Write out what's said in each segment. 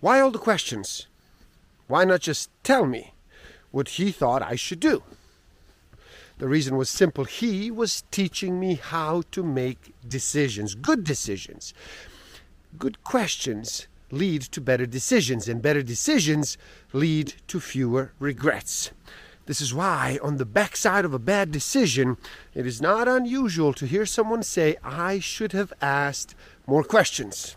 Why all the questions? Why not just tell me what he thought I should do? The reason was simple. He was teaching me how to make decisions, good decisions. Good questions lead to better decisions, and better decisions lead to fewer regrets. This is why, on the backside of a bad decision, it is not unusual to hear someone say, I should have asked more questions.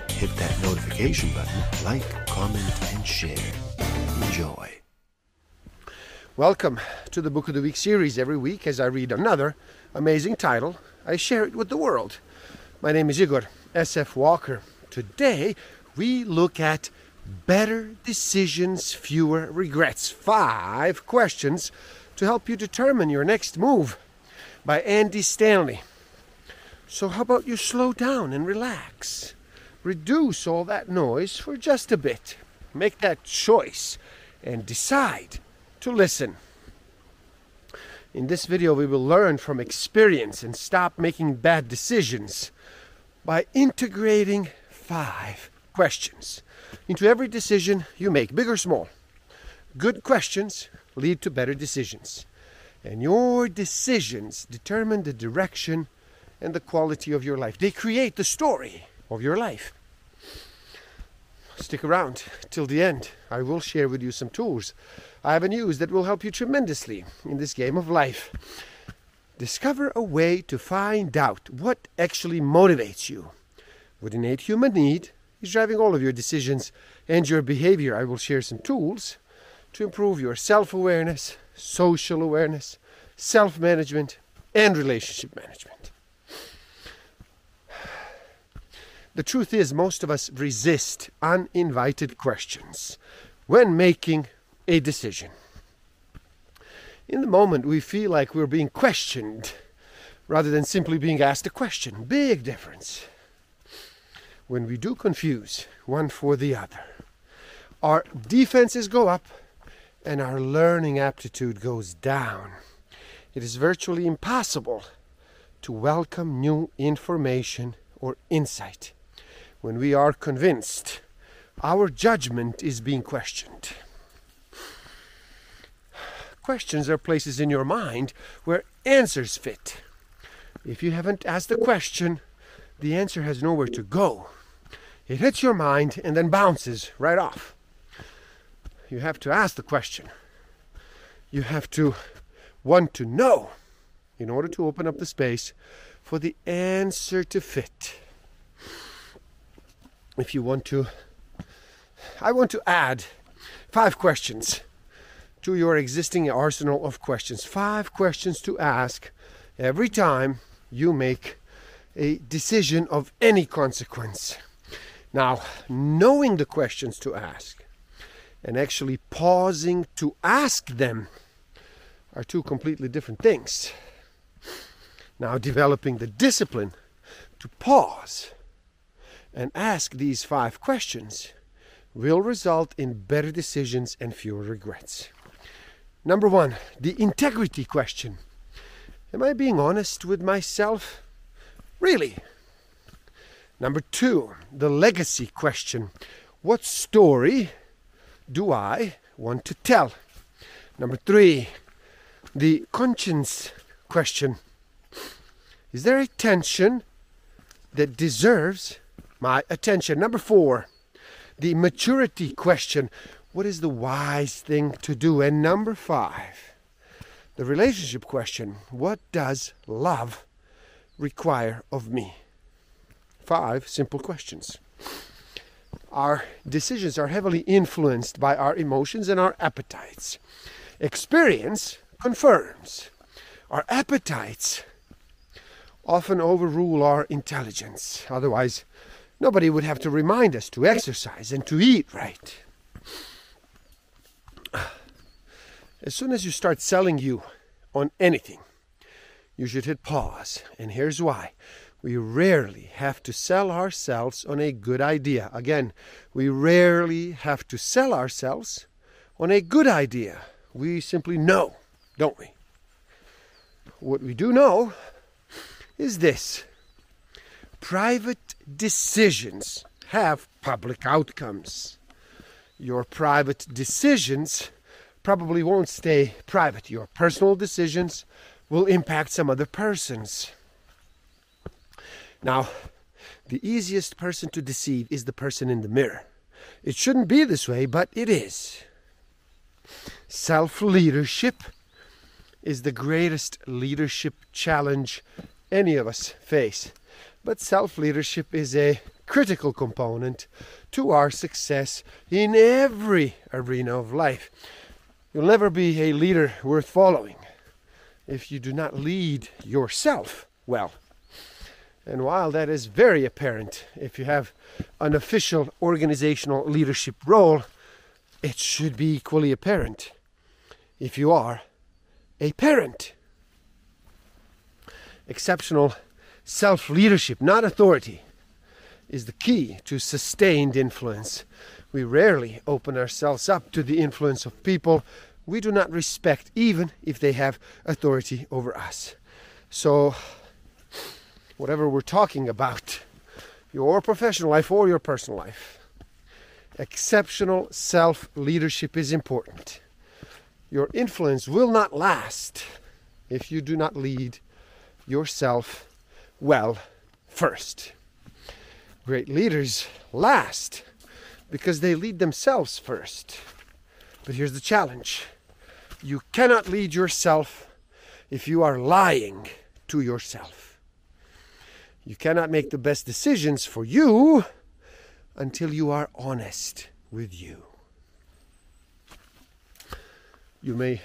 hit that notification button, like, comment, and share. Enjoy. Welcome to the Book of the Week series. Every week, as I read another amazing title, I share it with the world. My name is Igor S.F. Walker. Today, we look at Better Decisions, Fewer Regrets. Five questions to help you determine your next move by Andy Stanley. So, how about you slow down and relax? Reduce all that noise for just a bit. Make that choice and decide to listen. In this video, we will learn from experience and stop making bad decisions by integrating five questions into every decision you make, big or small. Good questions lead to better decisions, and your decisions determine the direction and the quality of your life. They create the story of your life. Stick around till the end. I will share with you some tools I have used that will help you tremendously in this game of life. Discover a way to find out what actually motivates you. What innate human need is driving all of your decisions and your behavior. I will share some tools to improve your self awareness, social awareness, self management, and relationship management. The truth is, most of us resist uninvited questions when making a decision. In the moment, we feel like we're being questioned rather than simply being asked a question. Big difference. When we do confuse one for the other, our defenses go up and our learning aptitude goes down. It is virtually impossible to welcome new information or insight when we are convinced our judgment is being questioned. Questions are places in your mind where answers fit. If you haven't asked a question, the answer has nowhere to go. It hits your mind and then bounces right off. You have to ask the question. You have to want to know in order to open up the space for the answer to fit if you want to, I want to add five questions to your existing arsenal of questions. Five questions to ask every time you make a decision of any consequence. Now, knowing the questions to ask and actually pausing to ask them are two completely different things. Now, developing the discipline to pause and ask these five questions will result in better decisions and fewer regrets. Number one, the integrity question. Am I being honest with myself? Really? Number two, the legacy question. What story do I want to tell? Number three, the conscience question. Is there a tension that deserves my attention. Number four, the maturity question. What is the wise thing to do? And number five, the relationship question. What does love require of me? Five simple questions. Our decisions are heavily influenced by our emotions and our appetites. Experience confirms our appetites often overrule our intelligence. Otherwise, Nobody would have to remind us to exercise and to eat right. As soon as you start selling you on anything, you should hit pause. And here's why. We rarely have to sell ourselves on a good idea. Again, we rarely have to sell ourselves on a good idea. We simply know, don't we? What we do know is this private decisions have public outcomes. Your private decisions probably won't stay private. Your personal decisions will impact some other persons. Now, the easiest person to deceive is the person in the mirror. It shouldn't be this way, but it is. Self leadership is the greatest leadership challenge any of us face. But self leadership is a critical component to our success in every arena of life. You'll never be a leader worth following if you do not lead yourself well. And while that is very apparent, if you have an official organizational leadership role, it should be equally apparent if you are a parent. Exceptional self leadership, not authority, is the key to sustained influence. We rarely open ourselves up to the influence of people we do not respect, even if they have authority over us. So, whatever we're talking about, your professional life or your personal life, exceptional self leadership is important. Your influence will not last if you do not lead yourself well first. Great leaders last because they lead themselves first. But here's the challenge you cannot lead yourself if you are lying to yourself. You cannot make the best decisions for you until you are honest with you. You may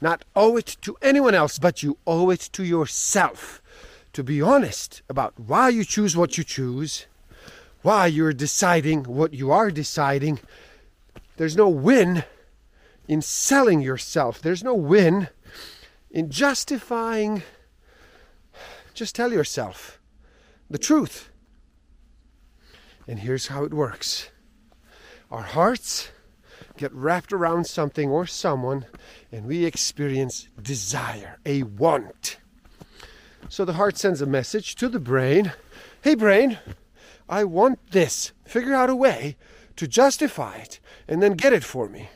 not owe it to anyone else, but you owe it to yourself to be honest about why you choose what you choose, why you're deciding what you are deciding. There's no win in selling yourself, there's no win in justifying just tell yourself the truth. And here's how it works our hearts get wrapped around something or someone, and we experience desire, a want. So the heart sends a message to the brain Hey, brain, I want this. Figure out a way to justify it and then get it for me.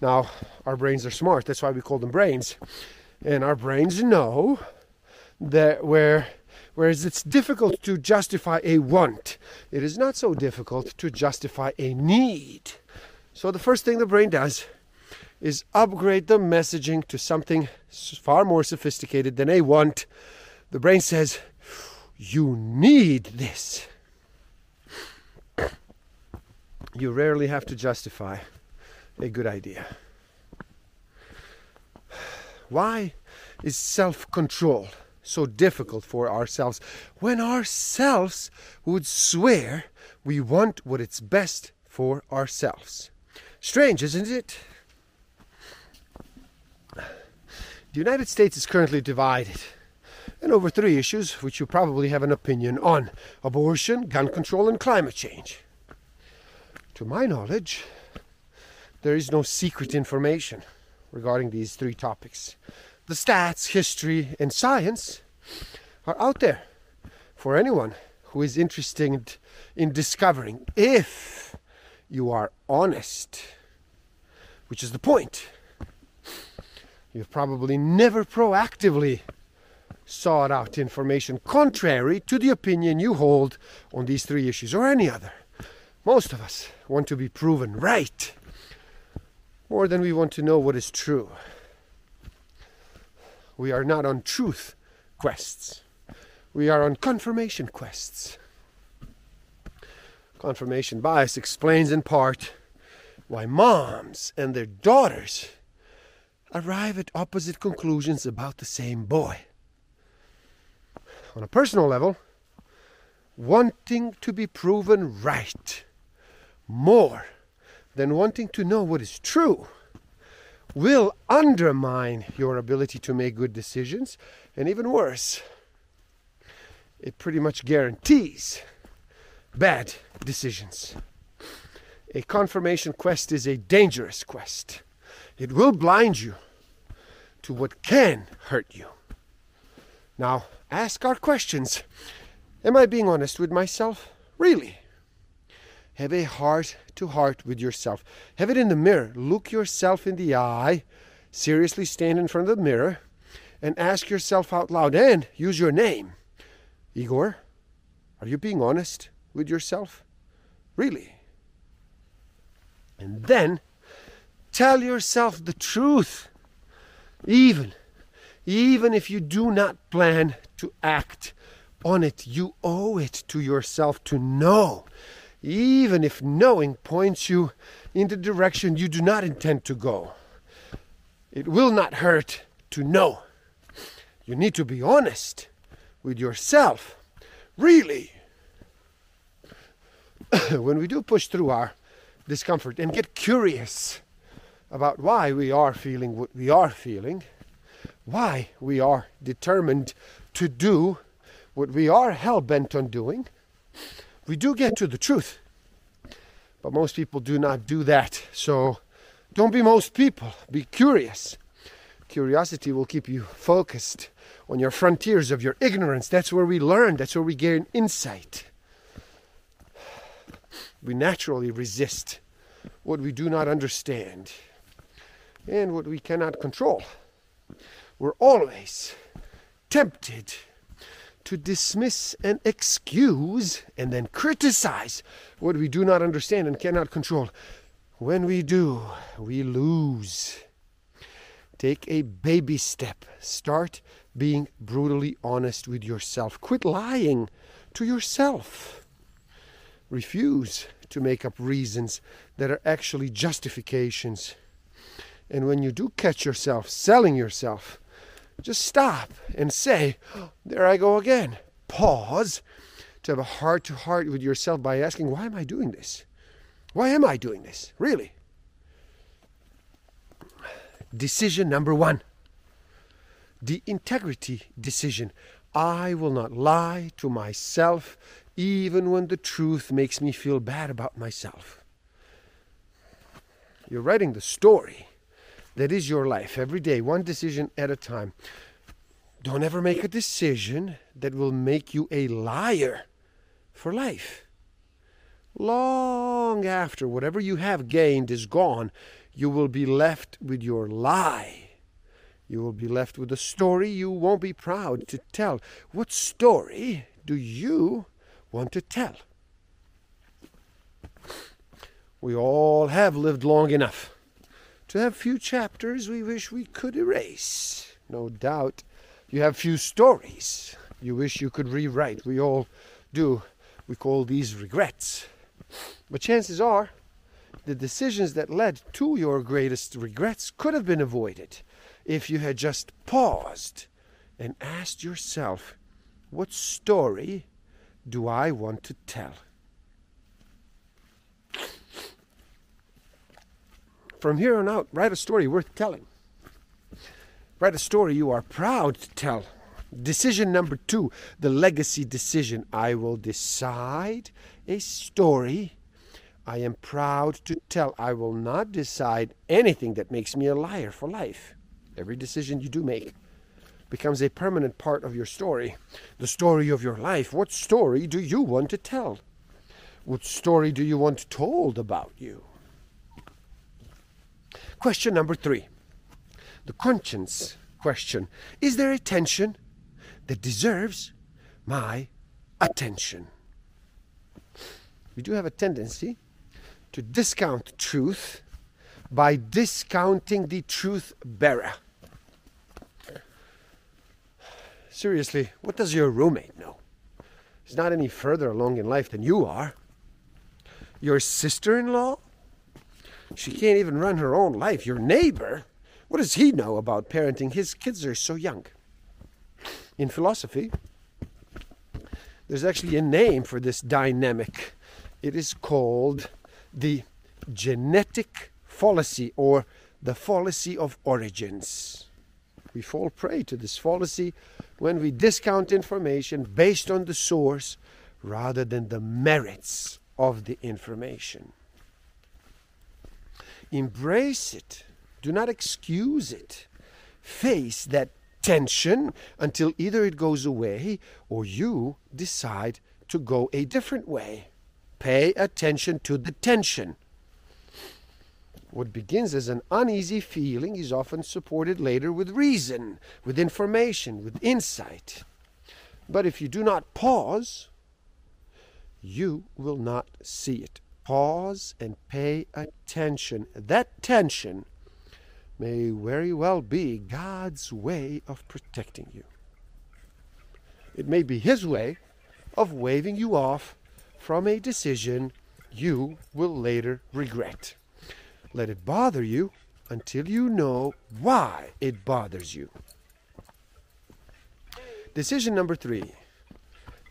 Now, our brains are smart. That's why we call them brains. And our brains know that where whereas it's difficult to justify a want it is not so difficult to justify a need so the first thing the brain does is upgrade the messaging to something far more sophisticated than a want the brain says you need this you rarely have to justify a good idea why is self-control so difficult for ourselves when ourselves would swear we want what is best for ourselves. Strange, isn't it? The United States is currently divided and over three issues which you probably have an opinion on abortion, gun control, and climate change. To my knowledge, there is no secret information regarding these three topics the stats, history, and science are out there for anyone who is interested in discovering if you are honest, which is the point. You've probably never proactively sought out information contrary to the opinion you hold on these three issues or any other. Most of us want to be proven right more than we want to know what is true. We are not on truth quests. We are on confirmation quests. Confirmation bias explains in part why moms and their daughters arrive at opposite conclusions about the same boy. On a personal level, wanting to be proven right more than wanting to know what is true will undermine your ability to make good decisions, and even worse, it pretty much guarantees bad decisions. A confirmation quest is a dangerous quest. It will blind you to what can hurt you. Now, ask our questions. Am I being honest with myself? Really? Have a heart to heart with yourself. Have it in the mirror. Look yourself in the eye. Seriously stand in front of the mirror and ask yourself out loud and use your name. Igor, are you being honest with yourself? Really? And then tell yourself the truth. Even even if you do not plan to act on it, you owe it to yourself to know even if knowing points you in the direction you do not intend to go. It will not hurt to know. You need to be honest with yourself. Really. when we do push through our discomfort and get curious about why we are feeling what we are feeling, why we are determined to do what we are hell bent on doing, we do get to the truth. But most people do not do that. So don't be most people. Be curious. Curiosity will keep you focused on your frontiers of your ignorance. That's where we learn, that's where we gain insight. We naturally resist what we do not understand and what we cannot control. We're always tempted to dismiss and excuse and then criticize what we do not understand and cannot control. When we do, we lose. Take a baby step. Start being brutally honest with yourself. Quit lying to yourself. Refuse to make up reasons that are actually justifications. And when you do catch yourself selling yourself, just stop and say, oh, There I go again. Pause to have a heart to heart with yourself by asking, Why am I doing this? Why am I doing this? Really? Decision number one the integrity decision. I will not lie to myself even when the truth makes me feel bad about myself. You're writing the story that is your life every day, one decision at a time. Don't ever make a decision that will make you a liar for life. Long after whatever you have gained is gone, you will be left with your lie. You will be left with a story you won't be proud to tell. What story do you want to tell? We all have lived long enough to have few chapters we wish we could erase. No doubt you have few stories you wish you could rewrite. We all do. We call these regrets. But chances are the decisions that led to your greatest regrets could have been avoided if you had just paused and asked yourself, what story do I want to tell? From here on out, write a story worth telling. Write a story you are proud to tell. Decision number two the legacy decision. I will decide a story I am proud to tell. I will not decide anything that makes me a liar for life. Every decision you do make becomes a permanent part of your story, the story of your life. What story do you want to tell? What story do you want told about you? Question number three the conscience question Is there a tension that deserves my attention? We do have a tendency to discount truth by discounting the truth bearer. Seriously, what does your roommate know? He's not any further along in life than you are. Your sister in law? She can't even run her own life. Your neighbor, what does he know about parenting? His kids are so young. In philosophy, There's actually a name for this dynamic. It is called the genetic fallacy or the fallacy of origins. We fall prey to this fallacy when we discount information based on the source rather than the merits of the information. Embrace it. Do not excuse it. Face that tension until either it goes away or you decide to go a different way. Pay attention to the tension. What begins as an uneasy feeling is often supported later with reason, with information, with insight. But if you do not pause, you will not see it. Pause and pay attention. That tension may very well be God's way of protecting you. It may be His way of waving you off from a decision you will later regret. Let it bother you until you know why it bothers you. Decision number three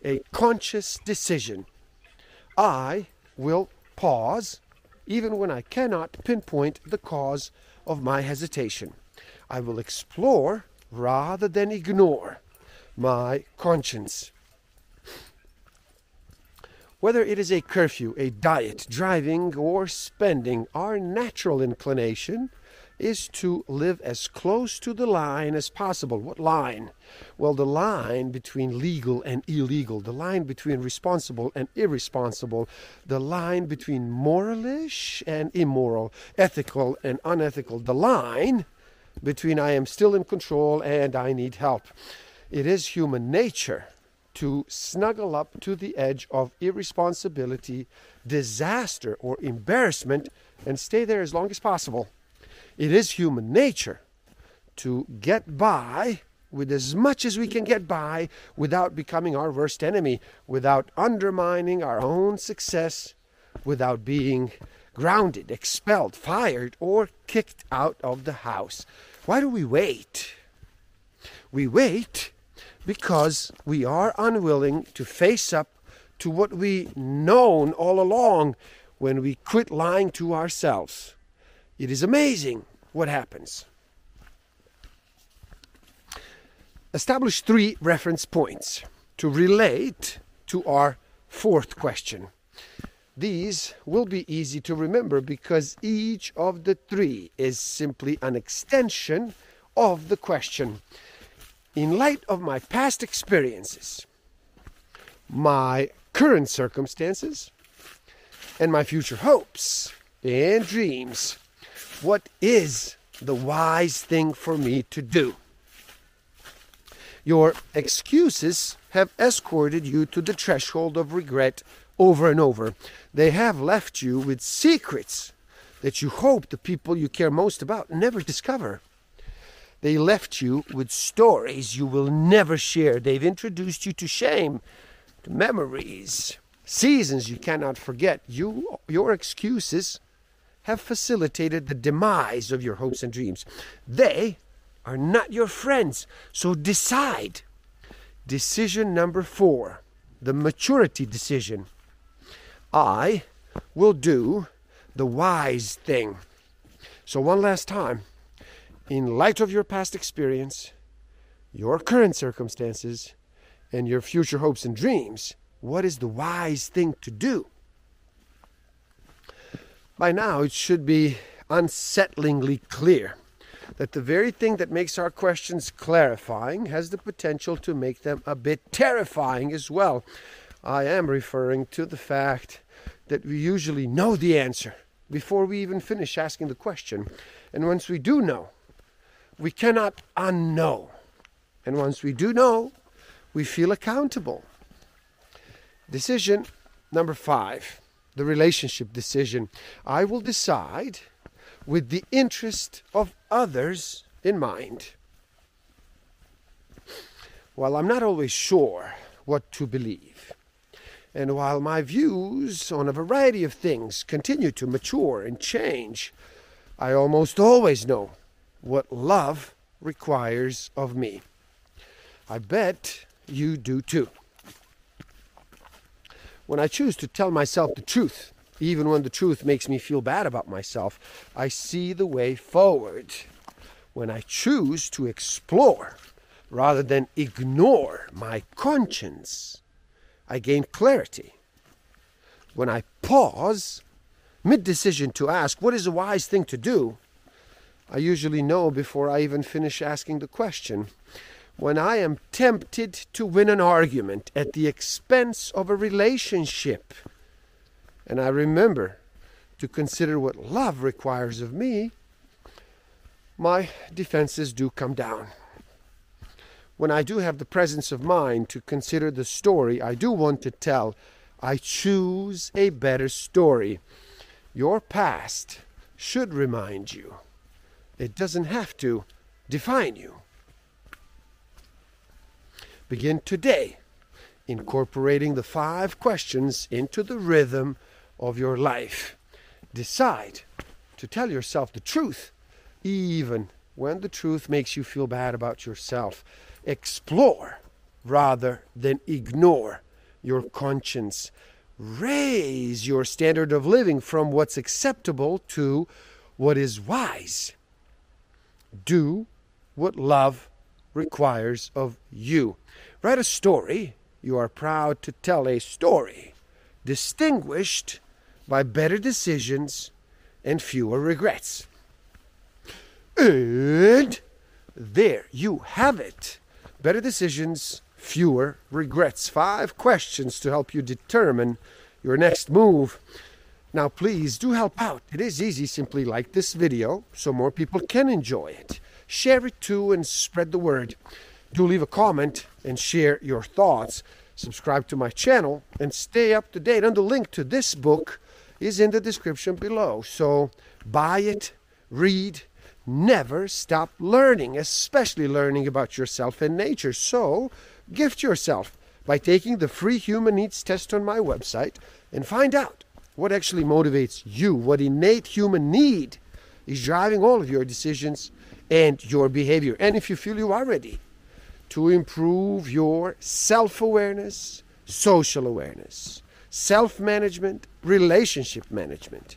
a conscious decision. I will pause even when I cannot pinpoint the cause of my hesitation. I will explore rather than ignore my conscience. Whether it is a curfew, a diet, driving, or spending, our natural inclination is to live as close to the line as possible. What line? Well, the line between legal and illegal, the line between responsible and irresponsible, the line between moralish and immoral, ethical and unethical, the line between I am still in control and I need help. It is human nature to snuggle up to the edge of irresponsibility, disaster, or embarrassment and stay there as long as possible. It is human nature to get by with as much as we can get by without becoming our worst enemy, without undermining our own success, without being grounded, expelled, fired, or kicked out of the house. Why do we wait? We wait because we are unwilling to face up to what we known all along when we quit lying to ourselves. It is amazing what happens. Establish three reference points to relate to our fourth question. These will be easy to remember because each of the three is simply an extension of the question in light of my past experiences, my current circumstances, and my future hopes and dreams, what is the wise thing for me to do? Your excuses have escorted you to the threshold of regret over and over. They have left you with secrets that you hope the people you care most about never discover. They left you with stories you will never share. They've introduced you to shame, to memories, seasons you cannot forget. You, your excuses have facilitated the demise of your hopes and dreams. They are not your friends. So decide. Decision number four, the maturity decision. I will do the wise thing. So, one last time in light of your past experience, your current circumstances, and your future hopes and dreams, what is the wise thing to do? By now, it should be unsettlingly clear that the very thing that makes our questions clarifying has the potential to make them a bit terrifying as well. I am referring to the fact that we usually know the answer before we even finish asking the question. And once we do know, we cannot unknow. And once we do know, we feel accountable. Decision number five the relationship decision. I will decide with the interest of others in mind. While I'm not always sure what to believe, and while my views on a variety of things continue to mature and change, I almost always know what love requires of me. I bet you do too. When I choose to tell myself the truth, even when the truth makes me feel bad about myself, I see the way forward. When I choose to explore rather than ignore my conscience, I gain clarity. When I pause mid decision to ask what is a wise thing to do, I usually know before I even finish asking the question. When I am tempted to win an argument at the expense of a relationship, and I remember to consider what love requires of me, my defenses do come down. When I do have the presence of mind to consider the story I do want to tell, I choose a better story. Your past should remind you. It doesn't have to define you. Begin today incorporating the five questions into the rhythm of your life. Decide to tell yourself the truth, even when the truth makes you feel bad about yourself. Explore rather than ignore your conscience. Raise your standard of living from what's acceptable to what is wise. Do what love requires of you. Write a story. You are proud to tell a story, distinguished by better decisions and fewer regrets. And there you have it. Better decisions, fewer regrets. Five questions to help you determine your next move. Now, please do help out. It is easy. Simply like this video so more people can enjoy it. Share it too and spread the word. Do leave a comment and share your thoughts. Subscribe to my channel and stay up to date. And the link to this book is in the description below. So buy it, read, never stop learning, especially learning about yourself and nature. So gift yourself by taking the free human needs test on my website and find out what actually motivates you, what innate human need is driving all of your decisions and your behavior. And if you feel you are ready to improve your self awareness, social awareness, self management, relationship management.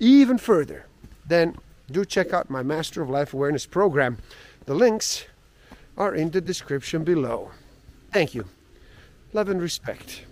Even further, then do check out my Master of Life Awareness program. The links are in the description below. Thank you. Love and respect.